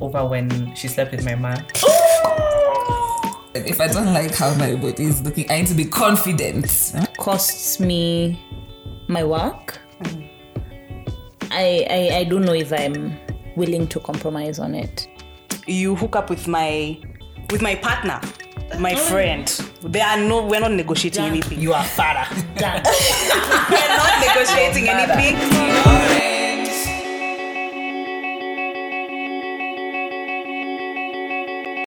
over when she slept with my man. If I don't like how my body is looking, I need to be confident. Costs me my work. Mm. I, I I don't know if I'm willing to compromise on it. You hook up with my with my partner, my mm. friend. There are no we're not negotiating anything. You are father. We're not negotiating anything.